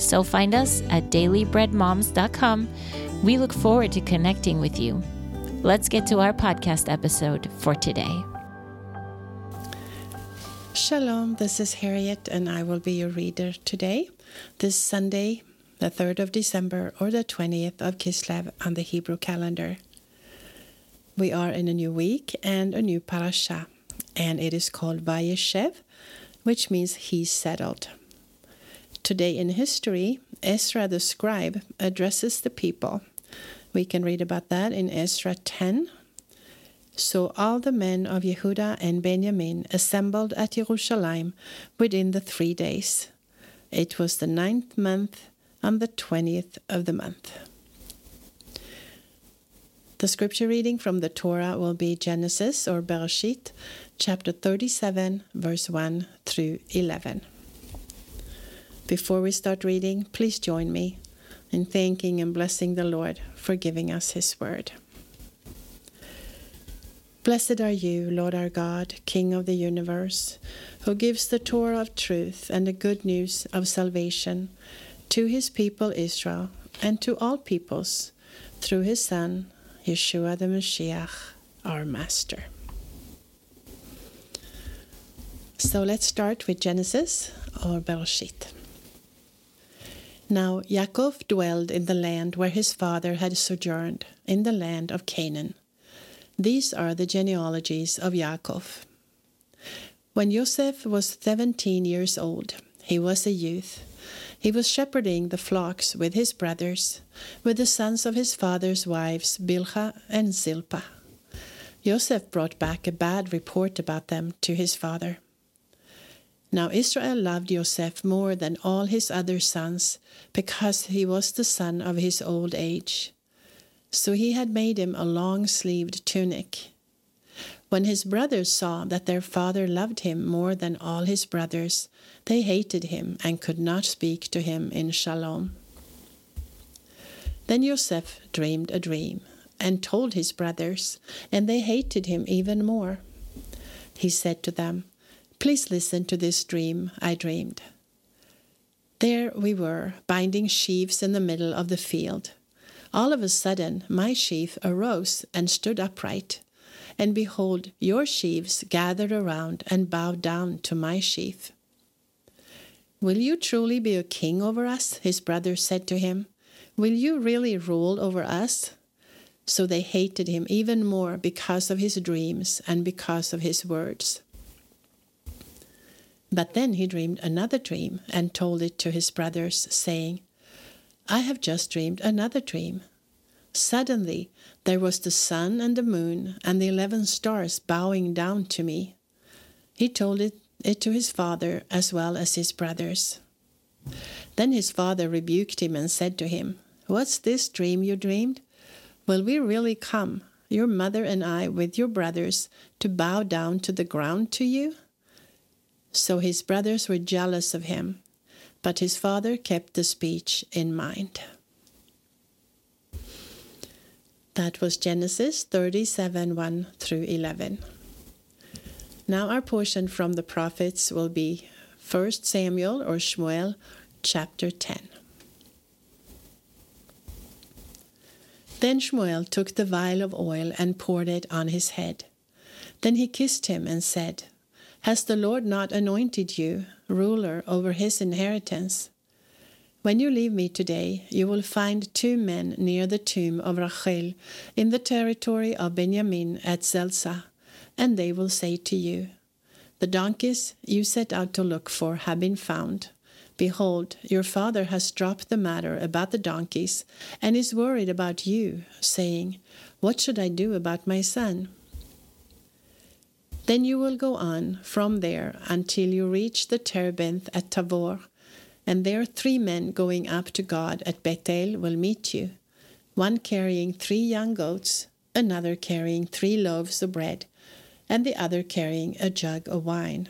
So find us at dailybreadmoms.com. We look forward to connecting with you. Let's get to our podcast episode for today. Shalom, this is Harriet, and I will be your reader today, this Sunday, the 3rd of December, or the 20th of Kislev on the Hebrew calendar. We are in a new week and a new parasha, and it is called Vayeshev, which means he settled. Today in history, Ezra the scribe addresses the people. We can read about that in Ezra 10. So all the men of Yehuda and Benjamin assembled at Jerusalem within the three days. It was the ninth month on the twentieth of the month. The scripture reading from the Torah will be Genesis or Bereshit, chapter 37, verse 1 through 11. Before we start reading, please join me in thanking and blessing the Lord for giving us His word. Blessed are you, Lord our God, King of the universe, who gives the Torah of truth and the good news of salvation to his people Israel and to all peoples through his Son, Yeshua the Mashiach, our Master. So let's start with Genesis or Bereshit. Now Yaakov dwelled in the land where his father had sojourned, in the land of Canaan. These are the genealogies of Yaakov. When Joseph was seventeen years old, he was a youth. He was shepherding the flocks with his brothers, with the sons of his father's wives, Bilhah and Zilpah. Joseph brought back a bad report about them to his father. Now Israel loved Joseph more than all his other sons, because he was the son of his old age. So he had made him a long sleeved tunic. When his brothers saw that their father loved him more than all his brothers, they hated him and could not speak to him in shalom. Then Joseph dreamed a dream and told his brothers, and they hated him even more. He said to them, Please listen to this dream I dreamed. There we were, binding sheaves in the middle of the field. All of a sudden, my sheaf arose and stood upright. And behold, your sheaves gathered around and bowed down to my sheaf. Will you truly be a king over us? His brothers said to him. Will you really rule over us? So they hated him even more because of his dreams and because of his words. But then he dreamed another dream and told it to his brothers, saying, I have just dreamed another dream. Suddenly there was the sun and the moon and the eleven stars bowing down to me. He told it, it to his father as well as his brothers. Then his father rebuked him and said to him, What's this dream you dreamed? Will we really come, your mother and I, with your brothers, to bow down to the ground to you? So his brothers were jealous of him, but his father kept the speech in mind. That was Genesis 37 1 through 11. Now, our portion from the prophets will be 1 Samuel or Shmuel chapter 10. Then Shmuel took the vial of oil and poured it on his head. Then he kissed him and said, has the Lord not anointed you ruler over his inheritance? When you leave me today, you will find two men near the tomb of Rachel in the territory of Benjamin at Zelzah, and they will say to you, The donkeys you set out to look for have been found. Behold, your father has dropped the matter about the donkeys and is worried about you, saying, What should I do about my son? Then you will go on from there until you reach the terebinth at Tabor and there three men going up to God at Bethel will meet you, one carrying three young goats, another carrying three loaves of bread, and the other carrying a jug of wine.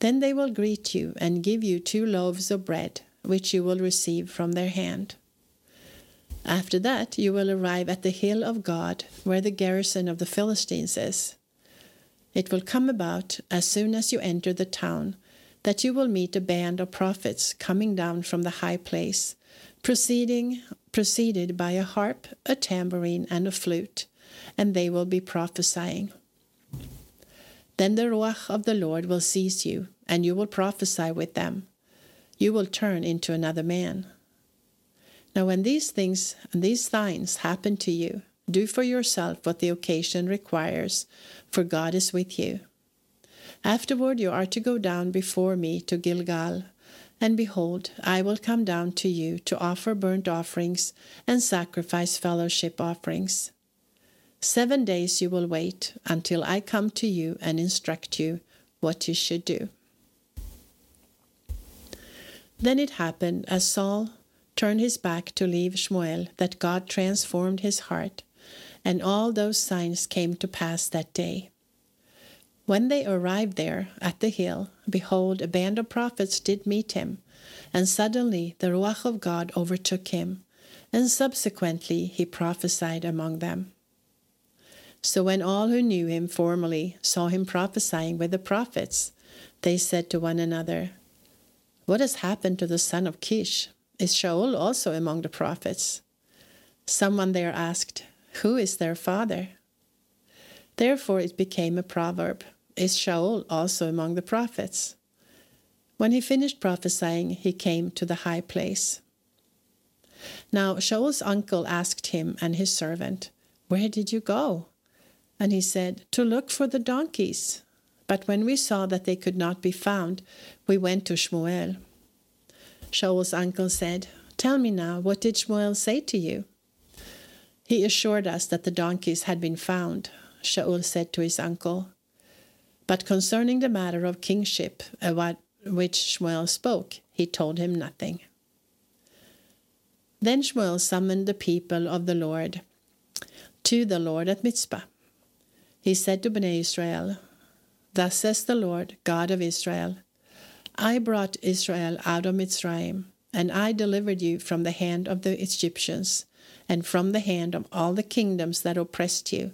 Then they will greet you and give you two loaves of bread, which you will receive from their hand. After that, you will arrive at the hill of God, where the garrison of the Philistines is. It will come about as soon as you enter the town that you will meet a band of prophets coming down from the high place, proceeding preceded by a harp, a tambourine, and a flute, and they will be prophesying. Then the Ruach of the Lord will seize you, and you will prophesy with them. You will turn into another man. Now, when these things and these signs happen to you, do for yourself what the occasion requires, for God is with you. Afterward you are to go down before me to Gilgal. And behold, I will come down to you to offer burnt offerings and sacrifice fellowship offerings. Seven days you will wait until I come to you and instruct you what you should do. Then it happened as Saul turned his back to leave Shmuel that God transformed his heart, and all those signs came to pass that day. When they arrived there at the hill, behold, a band of prophets did meet him, and suddenly the Ruach of God overtook him, and subsequently he prophesied among them. So when all who knew him formerly saw him prophesying with the prophets, they said to one another, What has happened to the son of Kish? Is Shaul also among the prophets? Someone there asked, Who is their father? Therefore it became a proverb is Shaul also among the prophets? When he finished prophesying, he came to the high place. Now Shaul's uncle asked him and his servant, Where did you go? And he said, To look for the donkeys. But when we saw that they could not be found, we went to Shmuel. Shaul's uncle said, Tell me now, what did Shmuel say to you? He assured us that the donkeys had been found. Shaul said to his uncle, but concerning the matter of kingship, uh, about which Shmuel spoke, he told him nothing. Then Shmuel summoned the people of the Lord to the Lord at Mizpah. He said to Bnei Israel, Thus says the Lord, God of Israel, I brought Israel out of Mitzrayim, and I delivered you from the hand of the Egyptians, and from the hand of all the kingdoms that oppressed you.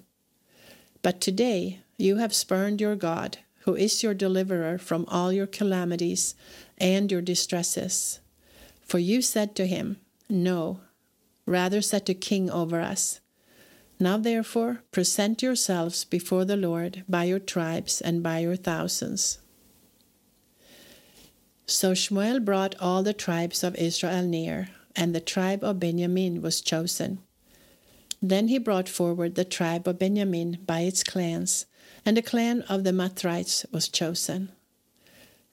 But today you have spurned your God, who is your deliverer from all your calamities and your distresses. For you said to him, No, rather set a king over us. Now therefore present yourselves before the Lord by your tribes and by your thousands. So Shmuel brought all the tribes of Israel near, and the tribe of Benjamin was chosen. Then he brought forward the tribe of Benjamin by its clans, and the clan of the Matrites was chosen.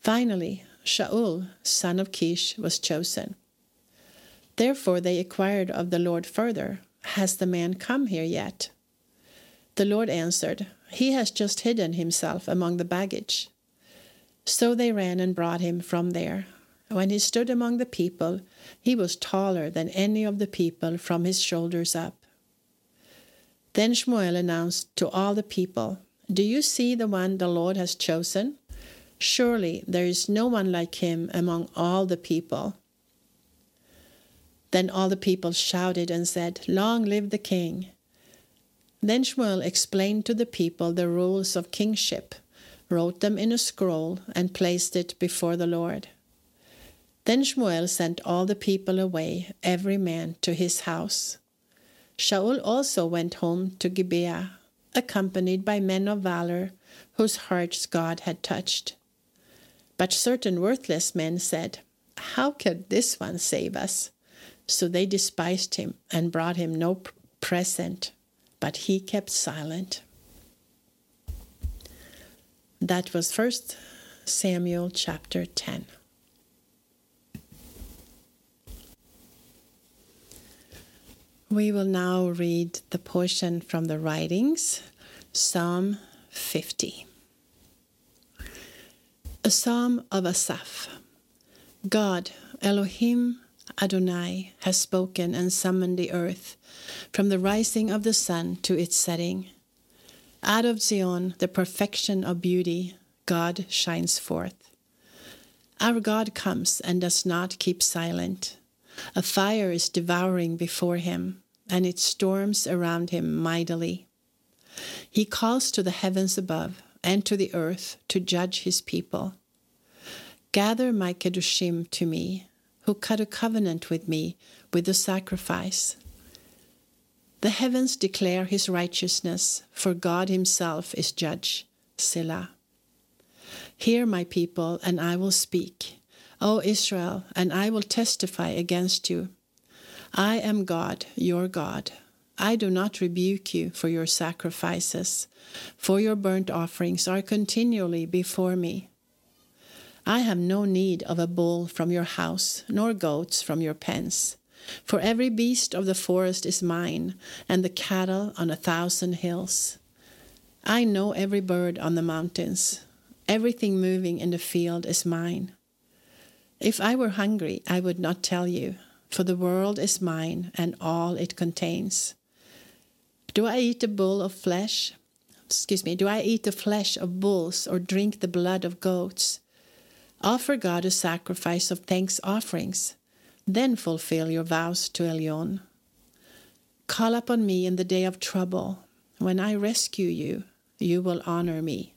Finally, Shaul, son of Kish, was chosen. Therefore they inquired of the Lord further, Has the man come here yet? The Lord answered, He has just hidden himself among the baggage. So they ran and brought him from there. When he stood among the people, he was taller than any of the people from his shoulders up. Then Shmuel announced to all the people, do you see the one the Lord has chosen? Surely there is no one like him among all the people. Then all the people shouted and said, Long live the king! Then Shmuel explained to the people the rules of kingship, wrote them in a scroll, and placed it before the Lord. Then Shmuel sent all the people away, every man to his house. Shaul also went home to Gibeah accompanied by men of valor whose hearts God had touched. But certain worthless men said, How could this one save us? So they despised him and brought him no present, but he kept silent. That was First Samuel chapter 10. We will now read the portion from the writings, Psalm 50. A psalm of Asaph. God, Elohim Adonai, has spoken and summoned the earth from the rising of the sun to its setting. Out of Zion, the perfection of beauty, God shines forth. Our God comes and does not keep silent. A fire is devouring before him, and it storms around him mightily. He calls to the heavens above and to the earth to judge his people. Gather my Kedoshim to me, who cut a covenant with me with the sacrifice. The heavens declare his righteousness, for God himself is judge. Selah. Hear, my people, and I will speak. O Israel, and I will testify against you. I am God, your God. I do not rebuke you for your sacrifices, for your burnt offerings are continually before me. I have no need of a bull from your house, nor goats from your pens. For every beast of the forest is mine, and the cattle on a thousand hills. I know every bird on the mountains. Everything moving in the field is mine. If I were hungry, I would not tell you, for the world is mine and all it contains. Do I eat a bull of flesh? Excuse me, do I eat the flesh of bulls or drink the blood of goats? Offer God a sacrifice of thanks offerings, then fulfill your vows to Elyon. Call upon me in the day of trouble. When I rescue you, you will honor me.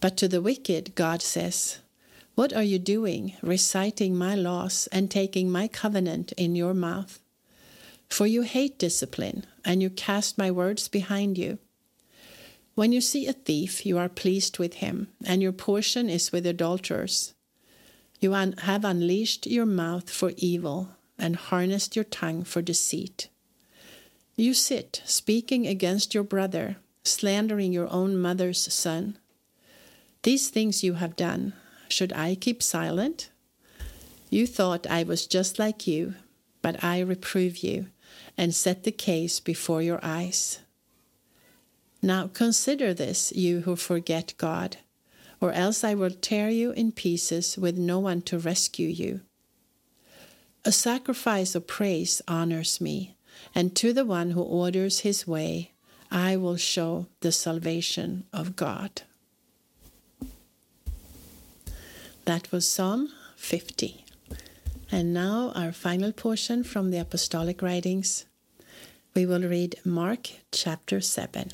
But to the wicked, God says, what are you doing, reciting my laws and taking my covenant in your mouth? For you hate discipline, and you cast my words behind you. When you see a thief, you are pleased with him, and your portion is with adulterers. You have unleashed your mouth for evil, and harnessed your tongue for deceit. You sit speaking against your brother, slandering your own mother's son. These things you have done should I keep silent? You thought I was just like you, but I reprove you and set the case before your eyes. Now consider this, you who forget God, or else I will tear you in pieces with no one to rescue you. A sacrifice of praise honors me, and to the one who orders his way, I will show the salvation of God. That was Psalm 50. And now our final portion from the Apostolic Writings. We will read Mark chapter 7.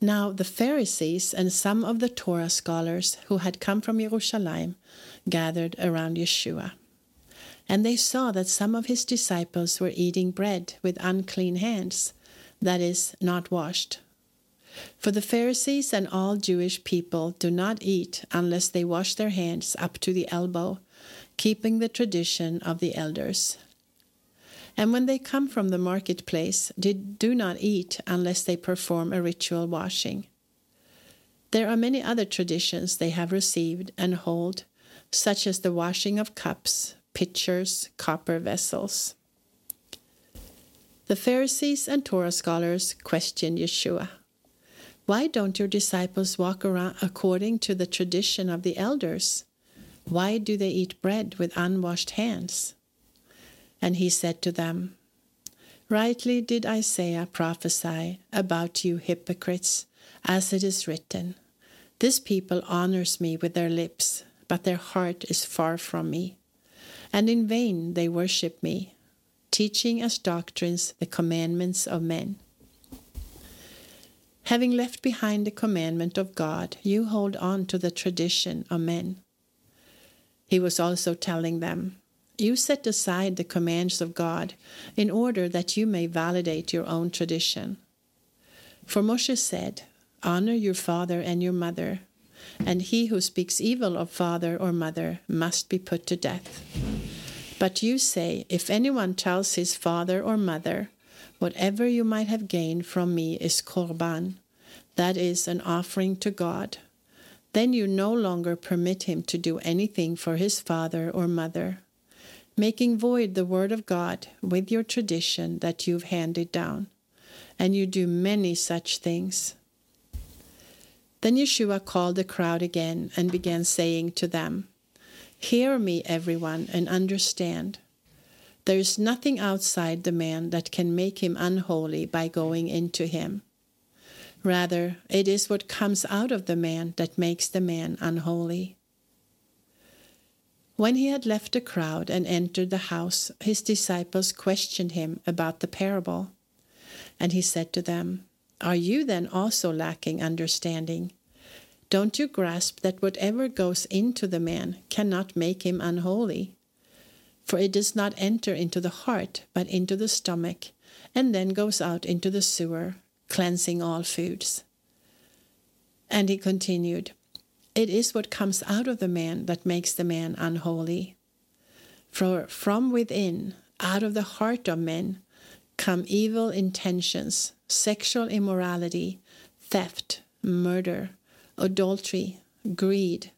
Now the Pharisees and some of the Torah scholars who had come from Jerusalem gathered around Yeshua. And they saw that some of his disciples were eating bread with unclean hands, that is, not washed. For the Pharisees and all Jewish people do not eat unless they wash their hands up to the elbow, keeping the tradition of the elders. And when they come from the marketplace, they do not eat unless they perform a ritual washing. There are many other traditions they have received and hold, such as the washing of cups, pitchers, copper vessels. The Pharisees and Torah scholars question Yeshua. Why don't your disciples walk around according to the tradition of the elders? Why do they eat bread with unwashed hands? And he said to them, Rightly did Isaiah prophesy about you hypocrites, as it is written, This people honors me with their lips, but their heart is far from me. And in vain they worship me, teaching as doctrines the commandments of men. Having left behind the commandment of God, you hold on to the tradition of men. He was also telling them, You set aside the commands of God in order that you may validate your own tradition. For Moshe said, Honor your father and your mother, and he who speaks evil of father or mother must be put to death. But you say, If anyone tells his father or mother, Whatever you might have gained from me is korban, that is, an offering to God, then you no longer permit him to do anything for his father or mother, making void the word of God with your tradition that you've handed down. And you do many such things. Then Yeshua called the crowd again and began saying to them, Hear me, everyone, and understand. There is nothing outside the man that can make him unholy by going into him. Rather, it is what comes out of the man that makes the man unholy. When he had left the crowd and entered the house, his disciples questioned him about the parable. And he said to them, Are you then also lacking understanding? Don't you grasp that whatever goes into the man cannot make him unholy? For it does not enter into the heart, but into the stomach, and then goes out into the sewer, cleansing all foods. And he continued, It is what comes out of the man that makes the man unholy. For from within, out of the heart of men, come evil intentions, sexual immorality, theft, murder, adultery, greed,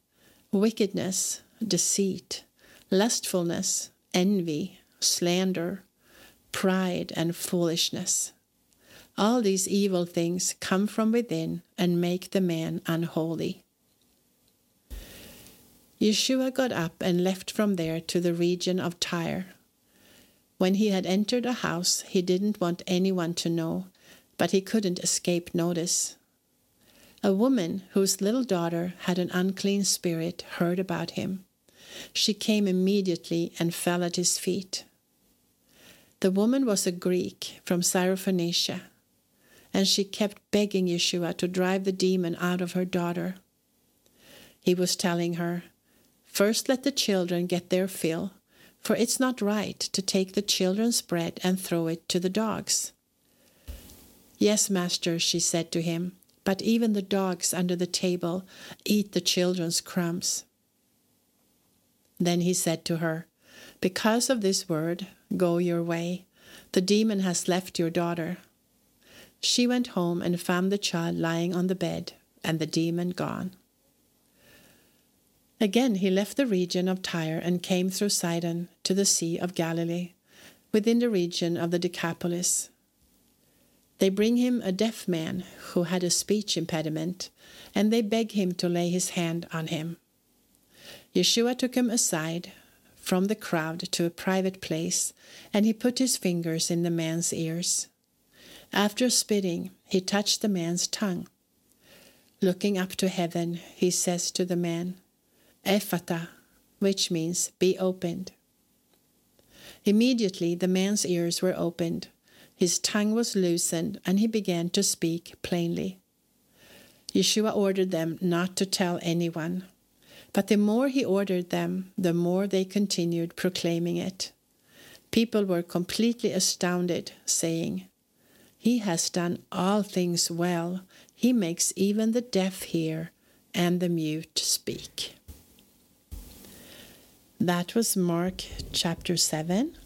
wickedness, deceit, lustfulness, envy, slander, pride, and foolishness. All these evil things come from within and make the man unholy. Yeshua got up and left from there to the region of Tyre. When he had entered a house, he didn't want anyone to know, but he couldn't escape notice. A woman whose little daughter had an unclean spirit heard about him. She came immediately and fell at his feet. The woman was a Greek from Syrophoenicia, and she kept begging Yeshua to drive the demon out of her daughter. He was telling her, First let the children get their fill, for it's not right to take the children's bread and throw it to the dogs. Yes, master, she said to him, but even the dogs under the table eat the children's crumbs. Then he said to her, Because of this word, go your way. The demon has left your daughter. She went home and found the child lying on the bed, and the demon gone. Again he left the region of Tyre and came through Sidon to the Sea of Galilee, within the region of the Decapolis. They bring him a deaf man who had a speech impediment, and they beg him to lay his hand on him. Yeshua took him aside from the crowd to a private place, and he put his fingers in the man's ears. After spitting, he touched the man's tongue. Looking up to heaven, he says to the man, Ephphatha, which means be opened. Immediately the man's ears were opened, his tongue was loosened, and he began to speak plainly. Yeshua ordered them not to tell anyone. But the more he ordered them, the more they continued proclaiming it. People were completely astounded, saying, He has done all things well. He makes even the deaf hear and the mute speak. That was Mark chapter 7.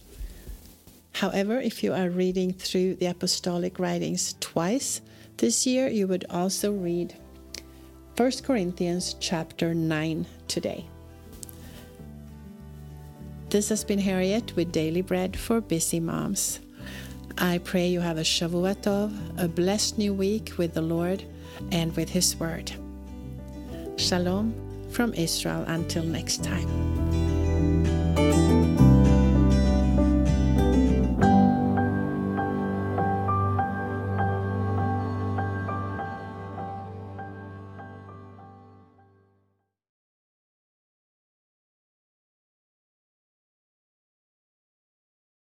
However, if you are reading through the apostolic writings twice this year, you would also read 1 Corinthians chapter 9 today. This has been Harriet with Daily Bread for Busy Moms. I pray you have a Shavua Tov, a blessed new week with the Lord and with His Word. Shalom from Israel until next time.